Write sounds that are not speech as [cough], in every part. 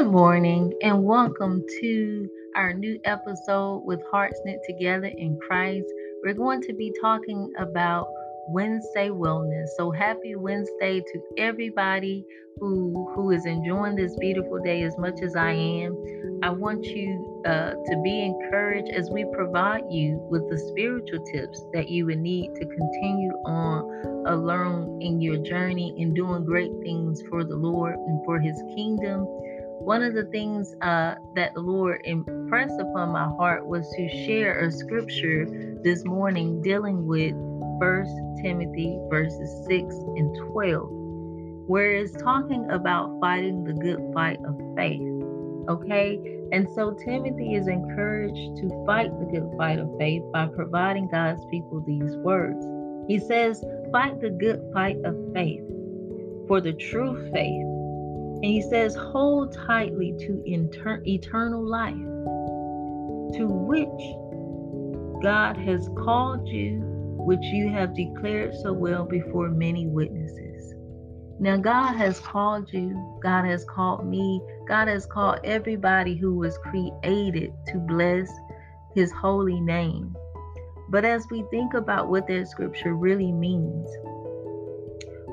Good morning and welcome to our new episode with Hearts Knit Together in Christ. We're going to be talking about Wednesday wellness. So happy Wednesday to everybody who who is enjoying this beautiful day as much as I am. I want you uh, to be encouraged as we provide you with the spiritual tips that you would need to continue on alone in your journey and doing great things for the Lord and for His kingdom. One of the things uh, that the Lord impressed upon my heart was to share a scripture this morning dealing with First Timothy verses 6 and 12, where it's talking about fighting the good fight of faith. Okay, and so Timothy is encouraged to fight the good fight of faith by providing God's people these words. He says, Fight the good fight of faith for the true faith. And he says, Hold tightly to inter- eternal life, to which God has called you which you have declared so well before many witnesses. Now, God has called you, God has called me, God has called everybody who was created to bless his holy name. But as we think about what that scripture really means,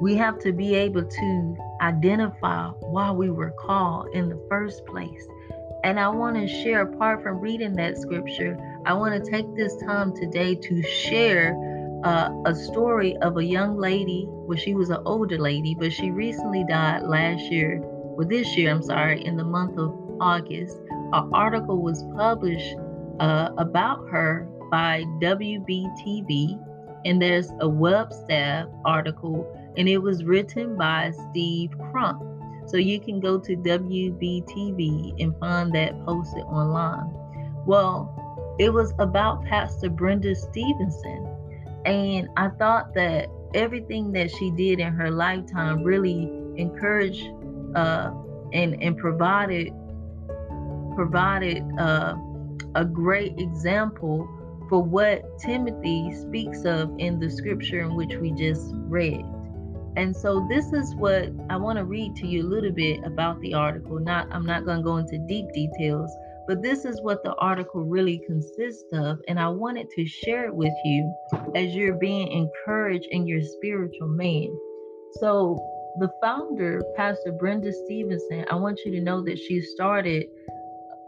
we have to be able to identify why we were called in the first place. And I want to share, apart from reading that scripture, I want to take this time today to share uh, a story of a young lady. Well, she was an older lady, but she recently died last year, well, this year, I'm sorry, in the month of August. An article was published uh, about her by WBTV, and there's a web staff article, and it was written by Steve Crump. So you can go to WBTV and find that posted online. Well, it was about Pastor Brenda Stevenson and I thought that everything that she did in her lifetime really encouraged uh, and and provided provided uh, a great example for what Timothy speaks of in the scripture in which we just read. And so this is what I want to read to you a little bit about the article. Not I'm not going to go into deep details, but this is what the article really consists of, and I wanted to share it with you as you're being encouraged in your spiritual man. So, the founder, Pastor Brenda Stevenson, I want you to know that she started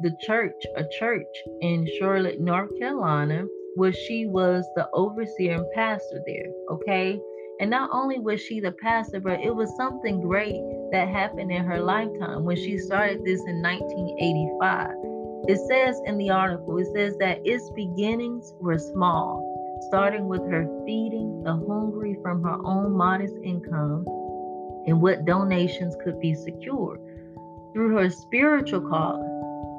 the church, a church in Charlotte, North Carolina, where she was the overseer and pastor there. Okay. And not only was she the pastor, but it was something great that happened in her lifetime when she started this in 1985. It says in the article, it says that its beginnings were small, starting with her feeding the hungry from her own modest income and what donations could be secured. Through her spiritual calling,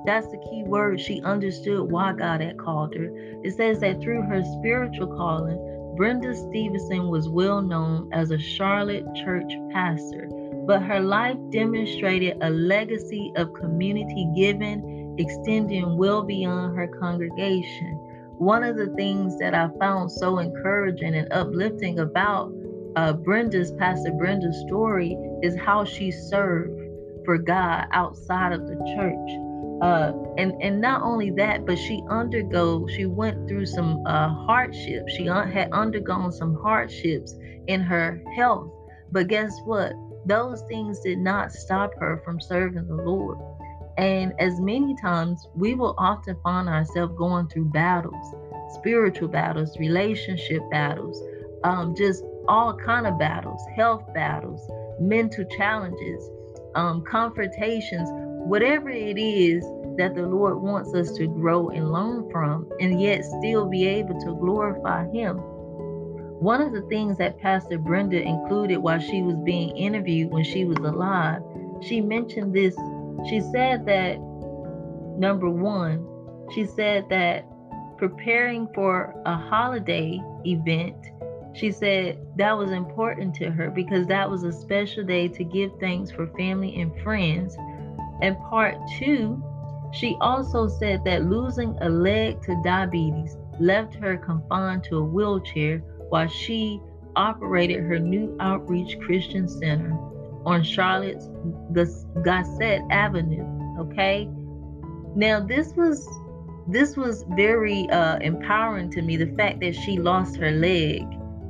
that's the key word, she understood why God had called her. It says that through her spiritual calling, Brenda Stevenson was well known as a Charlotte church pastor, but her life demonstrated a legacy of community giving extending well beyond her congregation. One of the things that I found so encouraging and uplifting about uh, Brenda's, Pastor Brenda's story is how she served for God outside of the church. Uh, and and not only that, but she undergo she went through some uh, hardships. She un- had undergone some hardships in her health. But guess what? Those things did not stop her from serving the Lord. And as many times, we will often find ourselves going through battles, spiritual battles, relationship battles, um, just all kind of battles, health battles, mental challenges, um, confrontations, whatever it is that the Lord wants us to grow and learn from, and yet still be able to glorify Him. One of the things that Pastor Brenda included while she was being interviewed when she was alive, she mentioned this she said that, number one, she said that preparing for a holiday event, she said that was important to her because that was a special day to give thanks for family and friends. And part two, she also said that losing a leg to diabetes left her confined to a wheelchair while she operated her new outreach Christian center on Charlotte's Gasset Avenue. Okay. Now this was this was very uh, empowering to me. The fact that she lost her leg,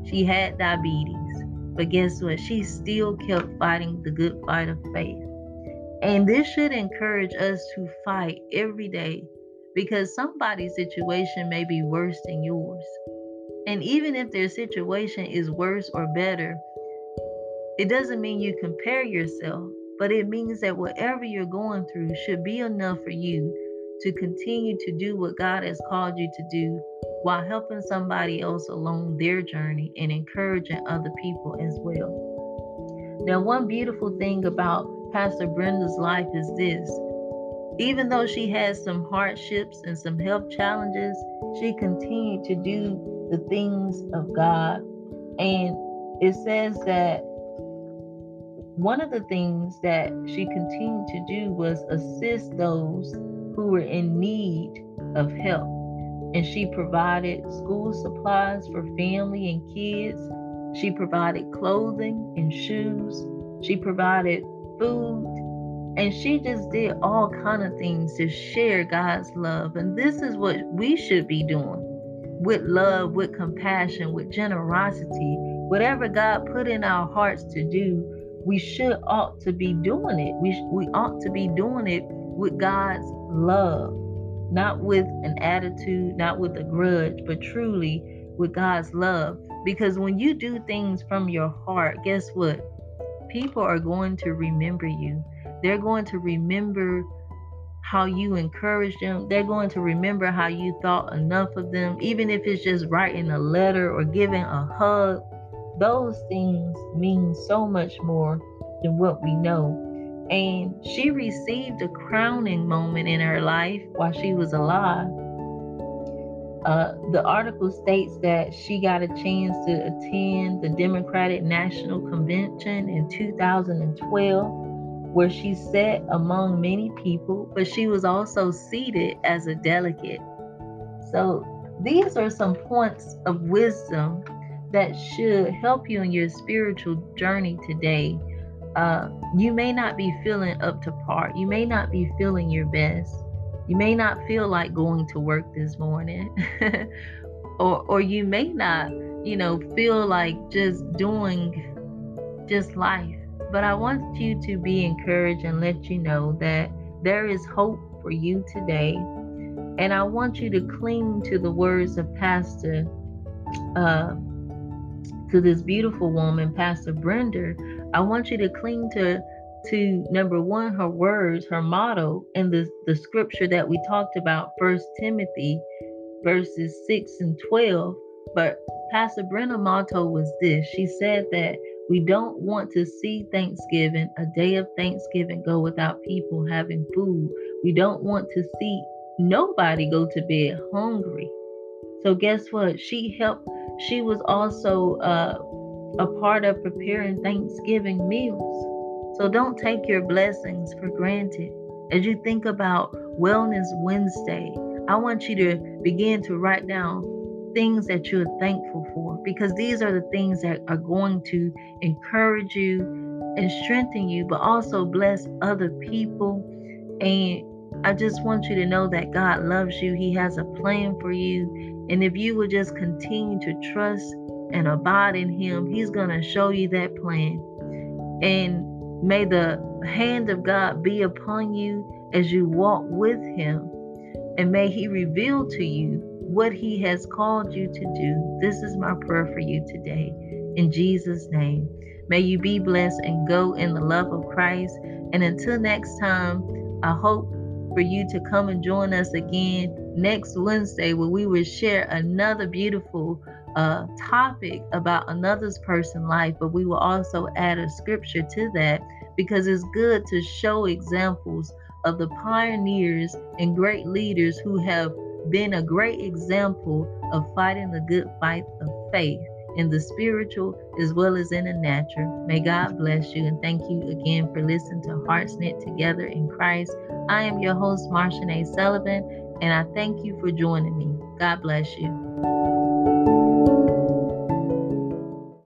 she had diabetes, but guess what? She still kept fighting the good fight of faith. And this should encourage us to fight every day because somebody's situation may be worse than yours. And even if their situation is worse or better, it doesn't mean you compare yourself, but it means that whatever you're going through should be enough for you to continue to do what God has called you to do while helping somebody else along their journey and encouraging other people as well. Now, one beautiful thing about Pastor Brenda's life is this even though she has some hardships and some health challenges, she continued to do the things of God. And it says that one of the things that she continued to do was assist those who were in need of help. And she provided school supplies for family and kids. She provided clothing and shoes. She provided food. And she just did all kind of things to share God's love. And this is what we should be doing with love, with compassion, with generosity. Whatever God put in our hearts to do, we should ought to be doing it. We, we ought to be doing it with God's love, not with an attitude, not with a grudge, but truly with God's love. Because when you do things from your heart, guess what? People are going to remember you. They're going to remember how you encourage them. They're going to remember how you thought enough of them, even if it's just writing a letter or giving a hug. Those things mean so much more than what we know. And she received a crowning moment in her life while she was alive. Uh, the article states that she got a chance to attend the Democratic National Convention in 2012, where she sat among many people, but she was also seated as a delegate. So, these are some points of wisdom that should help you in your spiritual journey today uh, you may not be feeling up to par. You may not be feeling your best. You may not feel like going to work this morning. [laughs] or or you may not, you know, feel like just doing just life. But I want you to be encouraged and let you know that there is hope for you today. And I want you to cling to the words of Pastor uh, to this beautiful woman, Pastor Brenda, I want you to cling to to number one, her words, her motto, and the, the scripture that we talked about, First Timothy verses 6 and 12. But Pastor Brenda motto was this. She said that we don't want to see Thanksgiving, a day of Thanksgiving, go without people having food. We don't want to see nobody go to bed hungry. So guess what? She helped she was also uh, a part of preparing Thanksgiving meals. So don't take your blessings for granted. As you think about Wellness Wednesday, I want you to begin to write down things that you're thankful for because these are the things that are going to encourage you and strengthen you, but also bless other people. And I just want you to know that God loves you, He has a plan for you, and if you will just continue to trust and abide in Him, He's going to show you that plan. And may the hand of God be upon you as you walk with Him. And may He reveal to you what He has called you to do. This is my prayer for you today. In Jesus' name. May you be blessed and go in the love of Christ. And until next time, I hope for you to come and join us again next Wednesday where we will share another beautiful uh, topic about another's person life, but we will also add a scripture to that because it's good to show examples of the pioneers and great leaders who have been a great example of fighting the good fight of faith in the spiritual as well as in the natural. May God bless you and thank you again for listening to Hearts Knit Together in Christ. I am your host, Marsha A. Sullivan, and I thank you for joining me. God bless you.